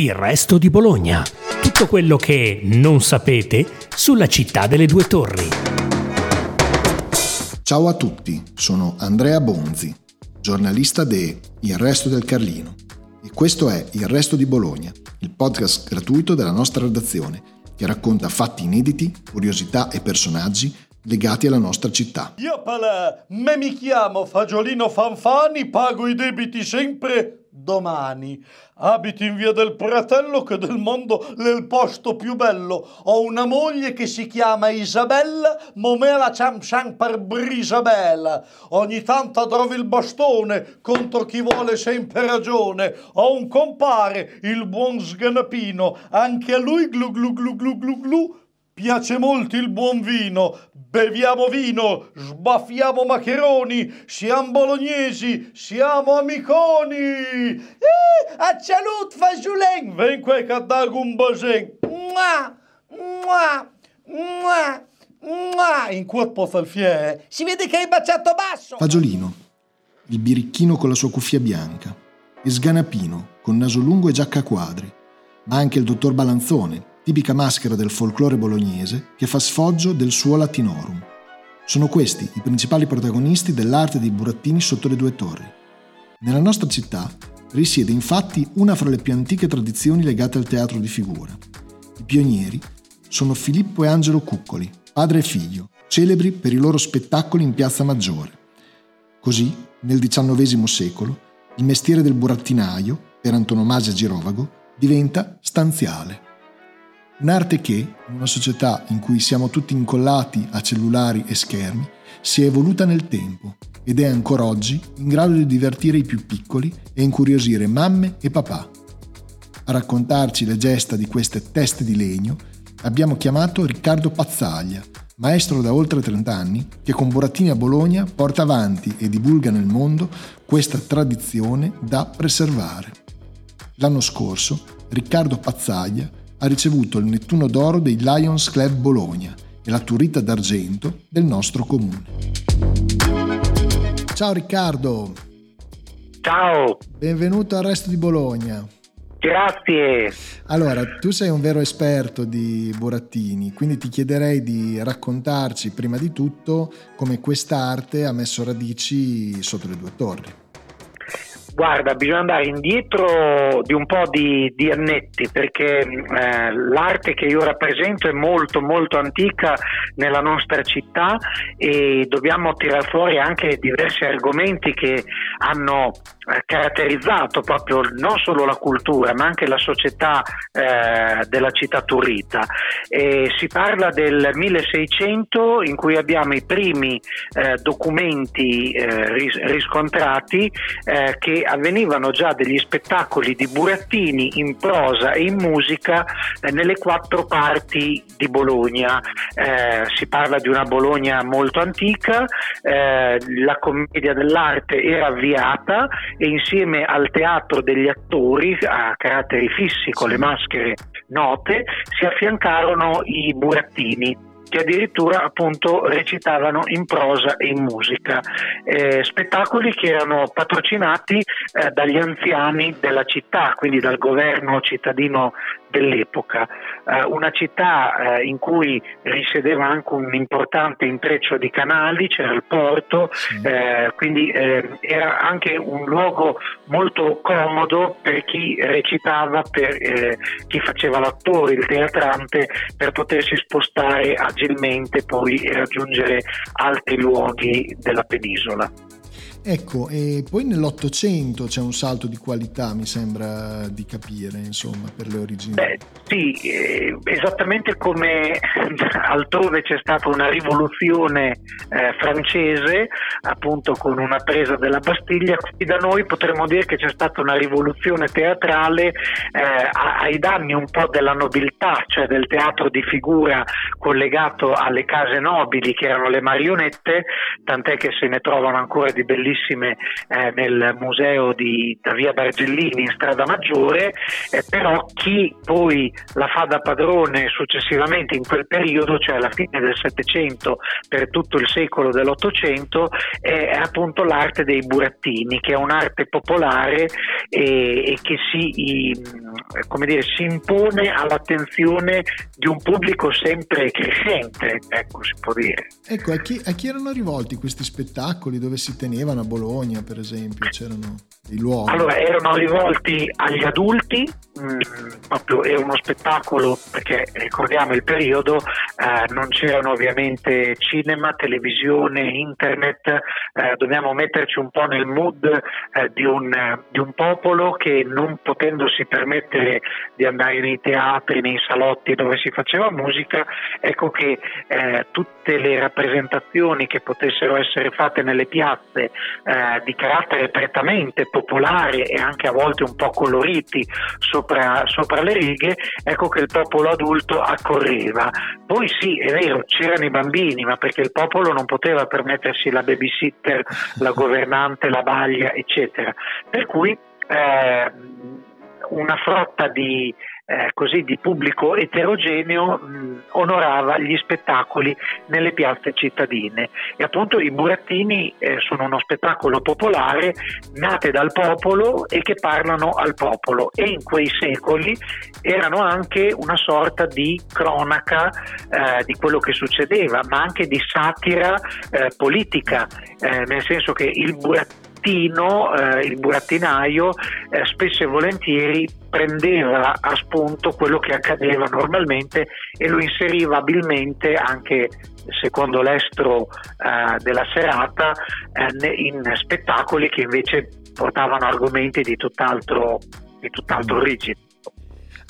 Il resto di Bologna. Tutto quello che non sapete sulla città delle due torri. Ciao a tutti, sono Andrea Bonzi, giornalista de Il resto del Carlino. E questo è Il resto di Bologna, il podcast gratuito della nostra redazione, che racconta fatti inediti, curiosità e personaggi legati alla nostra città. Io pala, me mi chiamo Fagiolino Fanfani, pago i debiti sempre domani. Abiti in via del Pratello che del mondo è il posto più bello. Ho una moglie che si chiama Isabella, mo me la ciam ciam per Brisabella. Ogni tanto trovi il bastone contro chi vuole sempre ragione. Ho un compare, il buon sganapino, anche a lui glu glu glu glu glu glu Piace molto il buon vino, beviamo vino, sbaffiamo maccheroni, siamo bolognesi, siamo amiconi. Eh, a salut fagiulen, ven qua che dago un basen. Mua, mua, mua, mua. In corpo falfiere, eh? si vede che hai baciato basso. Fagiolino, il birichino con la sua cuffia bianca, e Sganapino, con naso lungo e giacca a quadri, ma anche il dottor Balanzone, tipica maschera del folklore bolognese che fa sfoggio del suo latinorum. Sono questi i principali protagonisti dell'arte dei burattini sotto le due torri. Nella nostra città risiede infatti una fra le più antiche tradizioni legate al teatro di figura. I pionieri sono Filippo e Angelo Cuccoli, padre e figlio, celebri per i loro spettacoli in Piazza Maggiore. Così, nel XIX secolo, il mestiere del burattinaio, per antonomasia girovago, diventa stanziale. Un'arte che, in una società in cui siamo tutti incollati a cellulari e schermi, si è evoluta nel tempo ed è ancora oggi in grado di divertire i più piccoli e incuriosire mamme e papà. A raccontarci le gesta di queste teste di legno abbiamo chiamato Riccardo Pazzaglia, maestro da oltre 30 anni, che con Burattini a Bologna porta avanti e divulga nel mondo questa tradizione da preservare. L'anno scorso Riccardo Pazzaglia ha ricevuto il Nettuno d'Oro dei Lions Club Bologna e la Turita d'Argento del nostro comune. Ciao Riccardo! Ciao! Benvenuto al Resto di Bologna. Grazie. Allora, tu sei un vero esperto di burattini, quindi ti chiederei di raccontarci prima di tutto come quest'arte ha messo radici sotto le due torri. Guarda, bisogna andare indietro di un po' di, di annetti perché eh, l'arte che io rappresento è molto molto antica nella nostra città e dobbiamo tirare fuori anche diversi argomenti che hanno eh, caratterizzato proprio non solo la cultura ma anche la società eh, della città turita. E si parla del 1600 in cui abbiamo i primi eh, documenti eh, ris- riscontrati eh, avvenivano già degli spettacoli di burattini in prosa e in musica eh, nelle quattro parti di Bologna. Eh, si parla di una Bologna molto antica, eh, la commedia dell'arte era avviata e insieme al teatro degli attori a caratteri fissi con le maschere note si affiancarono i burattini che addirittura appunto recitavano in prosa e in musica, eh, spettacoli che erano patrocinati eh, dagli anziani della città, quindi dal governo cittadino dell'epoca, eh, una città eh, in cui risiedeva anche un importante intreccio di canali, c'era il porto, eh, quindi eh, era anche un luogo molto comodo per chi recitava, per eh, chi faceva l'attore, il teatrante, per potersi spostare agilmente poi raggiungere altri luoghi della penisola. Ecco, e poi nell'Ottocento c'è un salto di qualità, mi sembra di capire, insomma, per le origini. Beh, sì, eh, esattamente come altrove c'è stata una rivoluzione eh, francese, appunto con una presa della Bastiglia, qui da noi potremmo dire che c'è stata una rivoluzione teatrale eh, ai danni un po' della nobiltà, cioè del teatro di figura collegato alle case nobili che erano le marionette, tant'è che se ne trovano ancora di bellissimi bellissime eh, nel museo di da via Bargellini in strada maggiore, eh, però chi poi la fa da padrone successivamente in quel periodo, cioè alla fine del Settecento per tutto il secolo dell'Ottocento, è appunto l'arte dei burattini, che è un'arte popolare e, e che si, dire, si impone all'attenzione di un pubblico sempre crescente, ecco si può dire. Ecco, a chi, a chi erano rivolti questi spettacoli dove si tenevano Bologna, per esempio? C'erano dei luoghi? Allora, erano rivolti agli adulti, mh, mm, proprio era uno spettacolo perché ricordiamo il periodo, eh, non c'erano ovviamente cinema, televisione, internet, eh, dobbiamo metterci un po' nel mood eh, di, un, di un popolo che non potendosi permettere di andare nei teatri, nei salotti dove si faceva musica, ecco che eh, tutte le rappresentazioni che potessero essere fatte nelle piazze eh, di carattere prettamente popolare e anche a volte un po' coloriti sopra, sopra le righe, ecco che il popolo adulto accorreva. Poi sì, è vero, c'erano i bambini, ma perché il popolo non poteva permettersi la babysitter, la governante, la baglia, eccetera. Per cui eh, una frotta di, eh, così di pubblico eterogeneo mh, onorava gli spettacoli nelle piazze cittadine. E appunto i burattini eh, sono uno spettacolo popolare nate dal popolo e che parlano al popolo. E in quei secoli erano anche una sorta di cronaca eh, di quello che succedeva ma anche di satira eh, politica eh, nel senso che il burattino burattino, eh, il burattinaio, eh, spesso e volentieri prendeva a spunto quello che accadeva normalmente e lo inseriva abilmente anche secondo l'estro eh, della serata eh, in spettacoli che invece portavano argomenti di tutt'altro, di tutt'altro mm.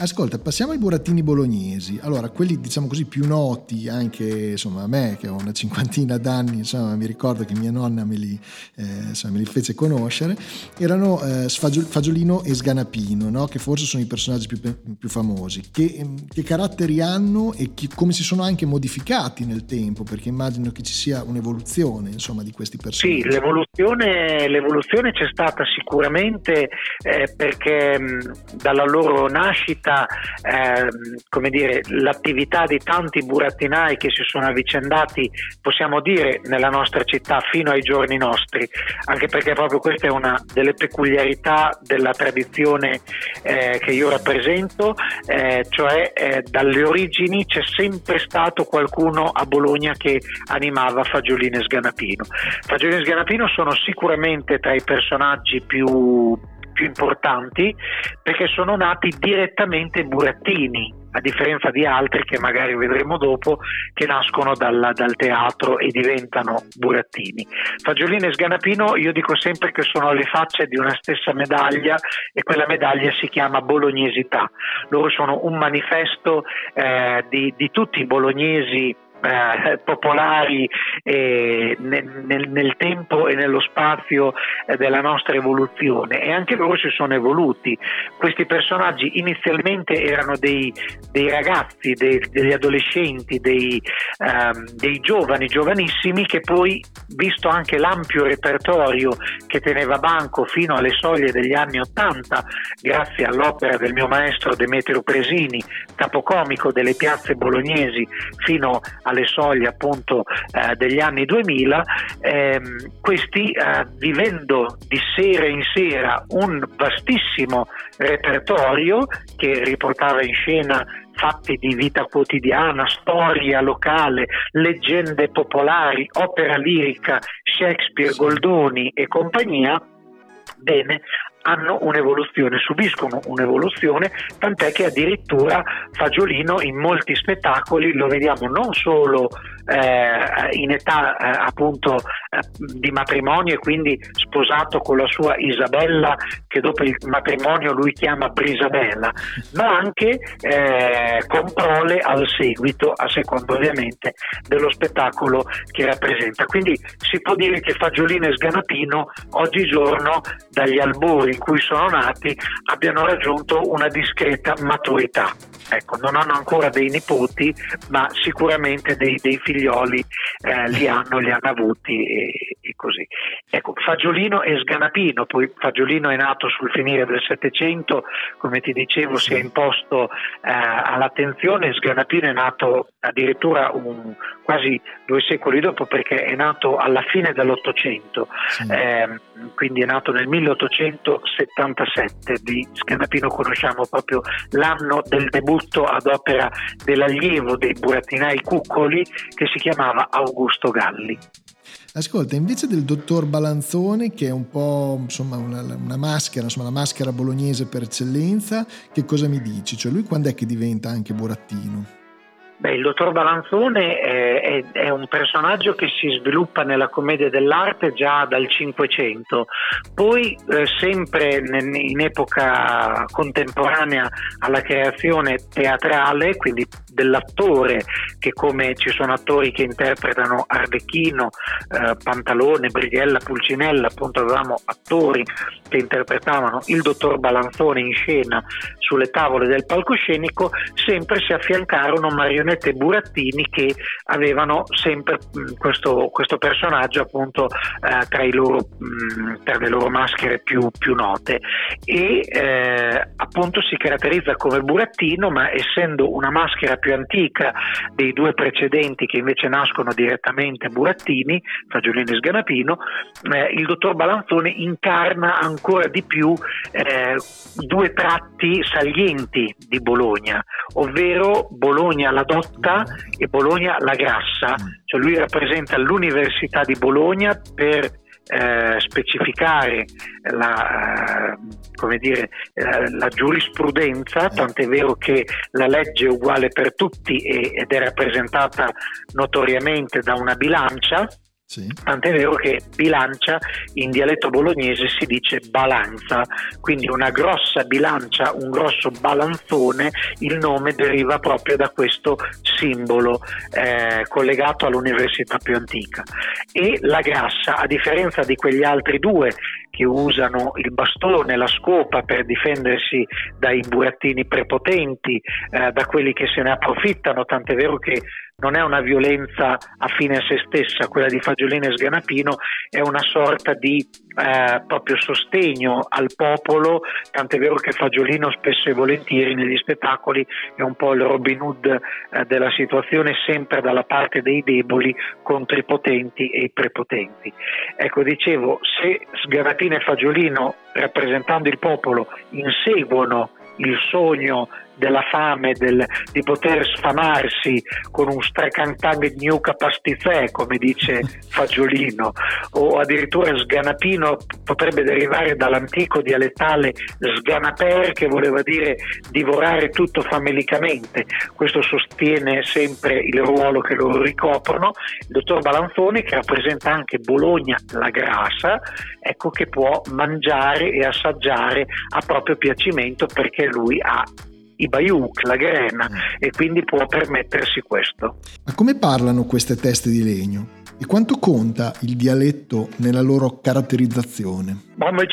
Ascolta, passiamo ai burattini bolognesi. Allora, quelli diciamo così più noti anche insomma, a me che ho una cinquantina d'anni, insomma, mi ricordo che mia nonna me li, eh, insomma, me li fece conoscere, erano eh, Fagiolino e Sganapino, no? che forse sono i personaggi più, più famosi. Che, ehm, che, caratteri hanno e chi, come si sono anche modificati nel tempo? Perché immagino che ci sia un'evoluzione insomma, di questi personaggi. Sì, l'evoluzione, l'evoluzione c'è stata sicuramente eh, perché mh, dalla loro nascita stata eh, come dire, l'attività di tanti burattinai che si sono avvicendati, possiamo dire, nella nostra città fino ai giorni nostri, anche perché proprio questa è una delle peculiarità della tradizione eh, che io rappresento, eh, cioè eh, dalle origini c'è sempre stato qualcuno a Bologna che animava Fagiolini e Sganapino. Fagiolini e Sganapino sono sicuramente tra i personaggi più più importanti perché sono nati direttamente burattini, a differenza di altri che magari vedremo dopo che nascono dal, dal teatro e diventano burattini. Fagiolini e Sganapino io dico sempre che sono le facce di una stessa medaglia e quella medaglia si chiama bolognesità. Loro sono un manifesto eh, di, di tutti i bolognesi eh, popolari eh, nel, nel, nel, tempo e nello spazio eh, della nostra evoluzione e anche loro si sono evoluti. Questi personaggi inizialmente erano dei, dei ragazzi, dei, degli adolescenti, dei, ehm, dei giovani, giovanissimi che poi, visto anche l'ampio repertorio che teneva banco fino alle soglie degli anni Ottanta, grazie all'opera del mio maestro Demetrio Presini, capocomico delle piazze bolognesi fino a alle soglie appunto eh, degli anni 2000, ehm, questi eh, vivendo di sera in sera un vastissimo repertorio che riportava in scena fatti di vita quotidiana, storia locale, leggende popolari, opera lirica, Shakespeare, Goldoni e compagnia, bene, hanno un'evoluzione, subiscono un'evoluzione, tant'è che addirittura Fagiolino in molti spettacoli lo vediamo non solo eh, in età eh, appunto eh, di matrimonio e quindi sposato con la sua Isabella che dopo il matrimonio lui chiama Brisabella, ma anche eh, con prole al seguito, a seconda ovviamente dello spettacolo che rappresenta. Quindi si può dire che Fagiolino e Sganapino oggigiorno dagli albori in cui sono nati abbiano raggiunto una discreta maturità. Ecco, non hanno ancora dei nipoti, ma sicuramente dei, dei figlioli eh, li hanno, li hanno avuti e, e, così. Ecco, Fagiolino e Sganapino, poi Fagiolino è nato sul finire del Settecento, come ti dicevo si è imposto eh, all'attenzione, Sganapino è nato addirittura un, quasi due secoli dopo perché è nato alla fine dell'Ottocento, sì. eh, quindi è nato nel 1877, di Sganapino conosciamo proprio l'anno del debutto ad opera dell'allievo dei burattinai cuccoli che si chiamava Augusto Galli. Ascolta, invece del dottor Balanzone, che è un po' insomma, una, una, maschera, insomma, la maschera bolognese per eccellenza, che cosa mi dici? Cioè lui quando è che diventa anche burattino? Beh, il dottor Balanzone è, è, è, un personaggio che si sviluppa nella commedia dell'arte già dal Cinquecento, poi eh, sempre in epoca contemporanea alla creazione teatrale, quindi dell'attore, che come ci sono attori che interpretano Ardechino, eh, Pantalone, Brighella, Pulcinella, appunto avevamo attori che interpretavano il dottor Balanzone in scena sulle tavole del palcoscenico, sempre si affiancarono marionette Marionette e Burattini che avevano sempre mh, questo, questo, personaggio appunto eh, tra, loro, mh, tra, le loro maschere più, più note. E eh, appunto si caratterizza come burattino ma essendo una maschera più antica dei due precedenti che invece nascono direttamente burattini, Fagiolini e Sganapino, eh, il dottor Balanzone incarna ancora di più eh, due tratti salienti di Bologna, ovvero Bologna la Dotta e Bologna la Grassa, cioè lui rappresenta l'Università di Bologna per eh, specificare la, eh, dire, eh, la, giurisprudenza, tant'è vero che la legge è uguale per tutti e, ed è rappresentata notoriamente da una bilancia sì. Tant'è vero che bilancia in dialetto bolognese si dice balanza, quindi una grossa bilancia, un grosso balanzone, il nome deriva proprio da questo simbolo eh, collegato all'università più antica. E la grassa, a differenza di quegli altri due che usano il bastone, la scopa per difendersi dai burattini prepotenti, eh, da quelli che se ne approfittano, tant'è vero che non è una violenza a fine a se stessa, quella di Fagiolini e Sganapino è una sorta di eh, proprio sostegno al popolo, tant'è vero che Fagiolino spesso e volentieri negli spettacoli è un po' il Robin Hood eh, della situazione, sempre dalla parte dei deboli contro i potenti e i prepotenti. Ecco, dicevo, se Sganapino e Fagiolino, rappresentando il popolo, inseguono il sogno della fame, del, di poter sfamarsi con un strecantag gnuca pastizè, come dice Fagiolino, o addirittura sganapino potrebbe derivare dall'antico dialettale sganaper, che voleva dire divorare tutto famelicamente. Questo sostiene sempre il ruolo che loro ricoprono. Il dottor Balanzoni, che rappresenta anche Bologna la grassa, ecco che può mangiare e assaggiare a proprio piacimento perché lui ha i Bayuk, la grena mm. e quindi può permettersi questo. Ma come parlano queste teste di legno? E quanto conta il dialetto nella loro caratterizzazione? Ma mi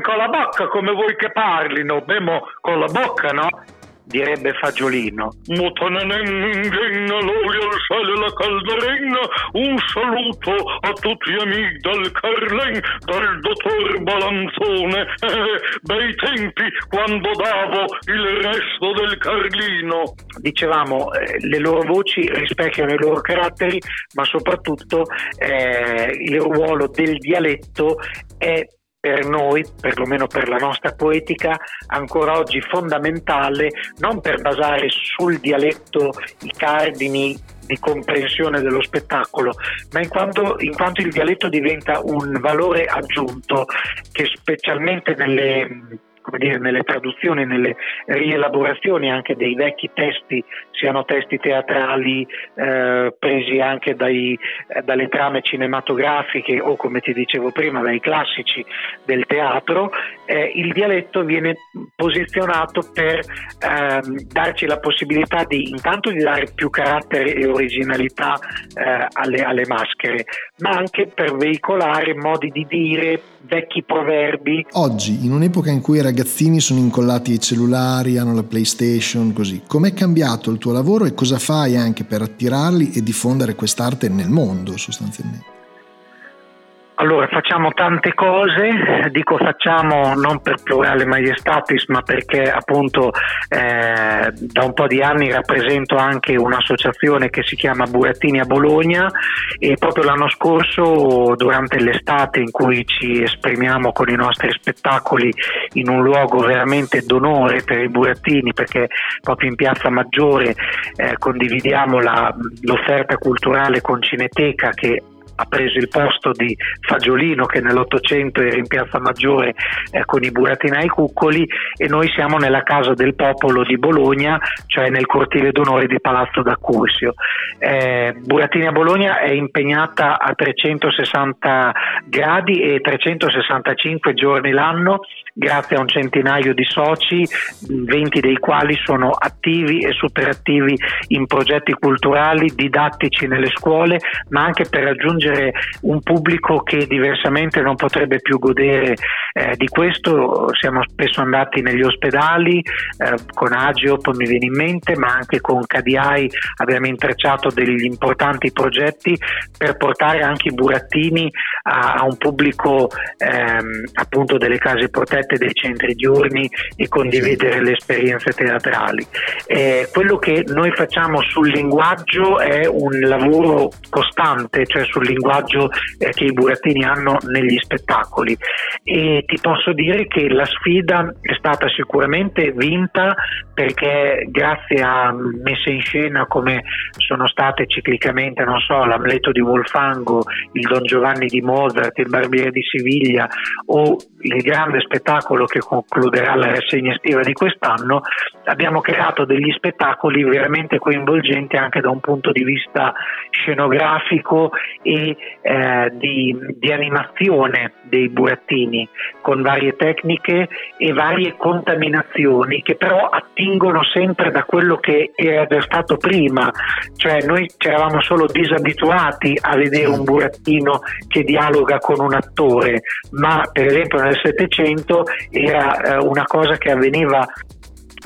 con la bocca come vuoi che parlino, bemo con la bocca, no? Direbbe Fagiolino. un saluto a tutti gli amici del Carlen, dal dottor Balanzone, eh, bei tempi quando davo il resto del Carlino. Dicevamo, eh, le loro voci rispecchiano i loro caratteri, ma soprattutto eh, il ruolo del dialetto è per noi, perlomeno per la nostra poetica, ancora oggi fondamentale, non per basare sul dialetto i cardini di comprensione dello spettacolo, ma in quanto, in quanto il dialetto diventa un valore aggiunto che specialmente nelle come dire, nelle traduzioni, nelle rielaborazioni anche dei vecchi testi, siano testi teatrali eh, presi anche dai, eh, dalle trame cinematografiche o come ti dicevo prima dai classici del teatro, eh, il dialetto viene posizionato per ehm, darci la possibilità di intanto di dare più carattere e originalità eh, alle, alle maschere, ma anche per veicolare modi di dire, vecchi proverbi. Oggi, in un'epoca in cui ragazzi ragazzini sono incollati ai cellulari, hanno la PlayStation, così. Com'è cambiato il tuo lavoro e cosa fai anche per attirarli e diffondere quest'arte nel mondo sostanzialmente? Allora, facciamo tante cose, dico facciamo non per plurale maiestatis, ma perché appunto eh, da un po' di anni rappresento anche un'associazione che si chiama Burattini a Bologna e proprio l'anno scorso, durante l'estate in cui ci esprimiamo con i nostri spettacoli in un luogo veramente d'onore per i burattini, perché proprio in Piazza Maggiore eh, condividiamo la, l'offerta culturale con Cineteca che ha preso il posto di Fagiolino che nell'Ottocento era in Piazza Maggiore eh, con i burattinai cuccoli e noi siamo nella Casa del Popolo di Bologna, cioè nel cortile d'onore di Palazzo d'Accursio. Eh, Burattini a Bologna è impegnata a 360 gradi e 365 giorni l'anno grazie a un centinaio di soci, 20 dei quali sono attivi e super attivi in progetti culturali, didattici nelle scuole, ma anche per raggiungere un pubblico che diversamente non potrebbe più godere eh, di questo. Siamo spesso andati negli ospedali, eh, con Agiop mi viene in mente, ma anche con KDI abbiamo intrecciato degli importanti progetti per portare anche i burattini a, a un pubblico ehm, appunto delle case protette, dei centri diurni e condividere le esperienze teatrali. Eh, quello che noi facciamo sul linguaggio è un lavoro costante, cioè sul linguaggio eh, che i burattini hanno negli spettacoli. E ti posso dire che la sfida è stata sicuramente vinta perché grazie a messe in scena come sono state ciclicamente, non so, l'Amleto di Wolfango, il Don Giovanni di Mozart, il Barbiere di Siviglia o il grande spettacolo che concluderà la rassegna estiva di quest'anno, abbiamo creato degli spettacoli veramente coinvolgenti anche da un punto di vista scenografico e eh, di, di animazione dei burattini con varie tecniche e varie contaminazioni che però attingono sempre da quello che era già stato prima, cioè noi ci eravamo solo disabituati a vedere un burattino che dialoga con un attore, ma per esempio nel Settecento era eh, una cosa che avveniva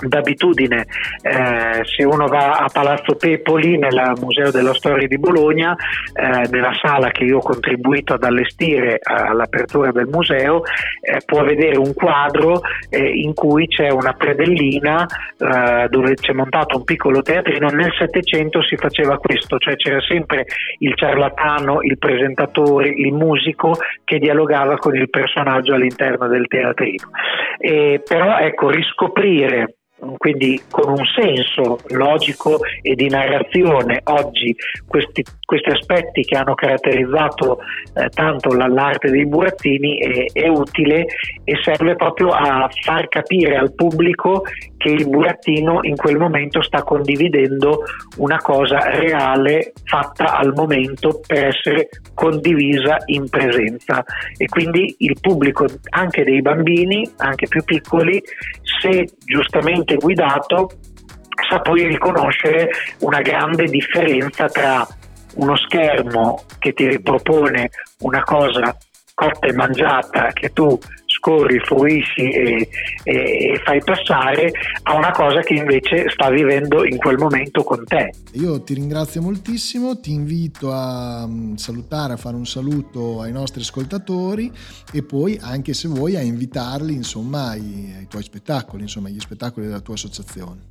d'abitudine eh, se uno va a Palazzo Pepoli nel Museo della Storia di Bologna eh, nella sala che io ho contribuito ad allestire all'apertura del museo eh, può vedere un quadro eh, in cui c'è una predellina eh, dove c'è montato un piccolo teatrino. Nel Settecento si faceva questo cioè c'era sempre il ciarlatano il presentatore il musico che dialogava con il personaggio all'interno del teatrino. Però ecco riscoprire quindi con un senso logico e di narrazione oggi questi, questi aspetti che hanno caratterizzato eh, tanto l'arte dei burattini è, è, utile e serve proprio a far capire al pubblico che il burattino in quel momento sta condividendo una cosa reale fatta al momento per essere condivisa in presenza. E quindi il pubblico anche dei bambini, anche più piccoli, se giustamente guidato sa poi riconoscere una grande differenza tra uno schermo che ti ripropone una cosa cotta e mangiata che tu scorri, fruisci e, e, fai passare a una cosa che invece sta vivendo in quel momento con te. Io ti ringrazio moltissimo, ti invito a mm, salutare, a fare un saluto ai nostri ascoltatori e poi anche se vuoi a invitarli insomma ai, ai tuoi spettacoli, insomma agli spettacoli della tua associazione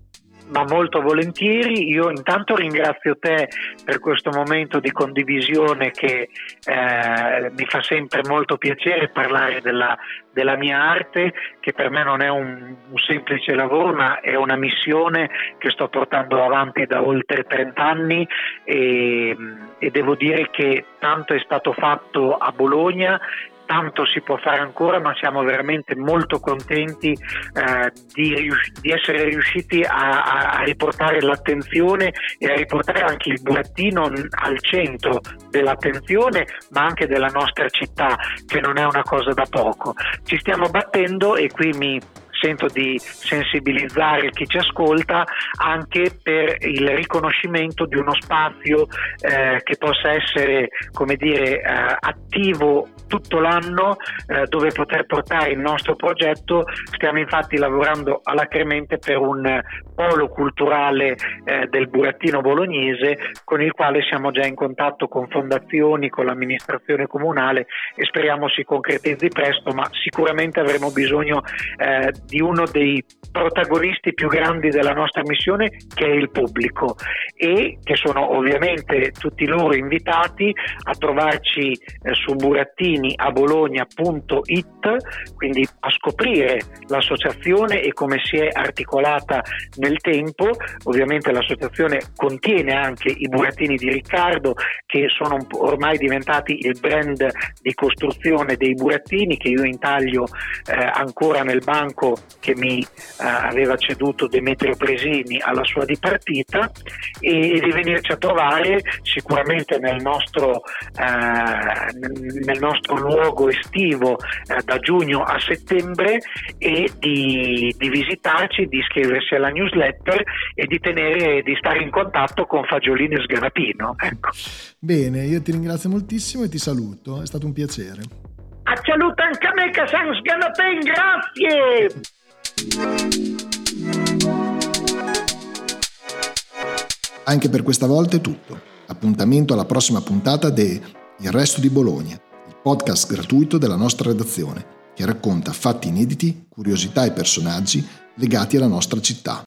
ma molto volentieri. Io intanto ringrazio te per questo momento di condivisione che eh, mi fa sempre molto piacere parlare della, della, mia arte, che per me non è un, un, semplice lavoro, ma è una missione che sto portando avanti da oltre 30 anni e, e devo dire che tanto è stato fatto a Bologna tanto si può fare ancora, ma siamo veramente molto contenti eh, di, rius- di, essere riusciti a, a, riportare l'attenzione e a riportare anche il burattino al centro dell'attenzione, ma anche della nostra città, che non è una cosa da poco. Ci stiamo battendo e qui mi sento di sensibilizzare chi ci ascolta anche per il riconoscimento di uno spazio eh, che possa essere come dire, eh, attivo tutto l'anno eh, dove poter portare il nostro progetto. Stiamo infatti lavorando alacremente per un polo culturale eh, del burattino bolognese con il quale siamo già in contatto con fondazioni, con l'amministrazione comunale e speriamo si concretizzi presto, ma sicuramente avremo bisogno eh, di uno dei protagonisti più grandi della nostra missione che è il pubblico e che sono ovviamente tutti loro invitati a trovarci eh, su burattiniabologna.it quindi a scoprire l'associazione e come si è articolata nel tempo. Ovviamente l'associazione contiene anche i burattini di Riccardo che sono ormai diventati il brand di costruzione dei burattini che io intaglio eh, ancora nel banco che mi eh, aveva ceduto Demetrio Presini alla sua dipartita e di venirci a trovare sicuramente nel nostro, eh, nel nostro luogo estivo eh, da giugno a settembre e di, di, visitarci, di iscriversi alla newsletter e di, tenere, di stare in contatto con Fagiolini e Sgarapino. Ecco. Bene, io ti ringrazio moltissimo e ti saluto, è stato un piacere. A saluto anche a me che sono Sgarapin, grazie! Anche per questa volta è tutto. Appuntamento alla prossima puntata de Il Resto di Bologna, il podcast gratuito della nostra redazione, che racconta fatti inediti, curiosità e personaggi legati alla nostra città.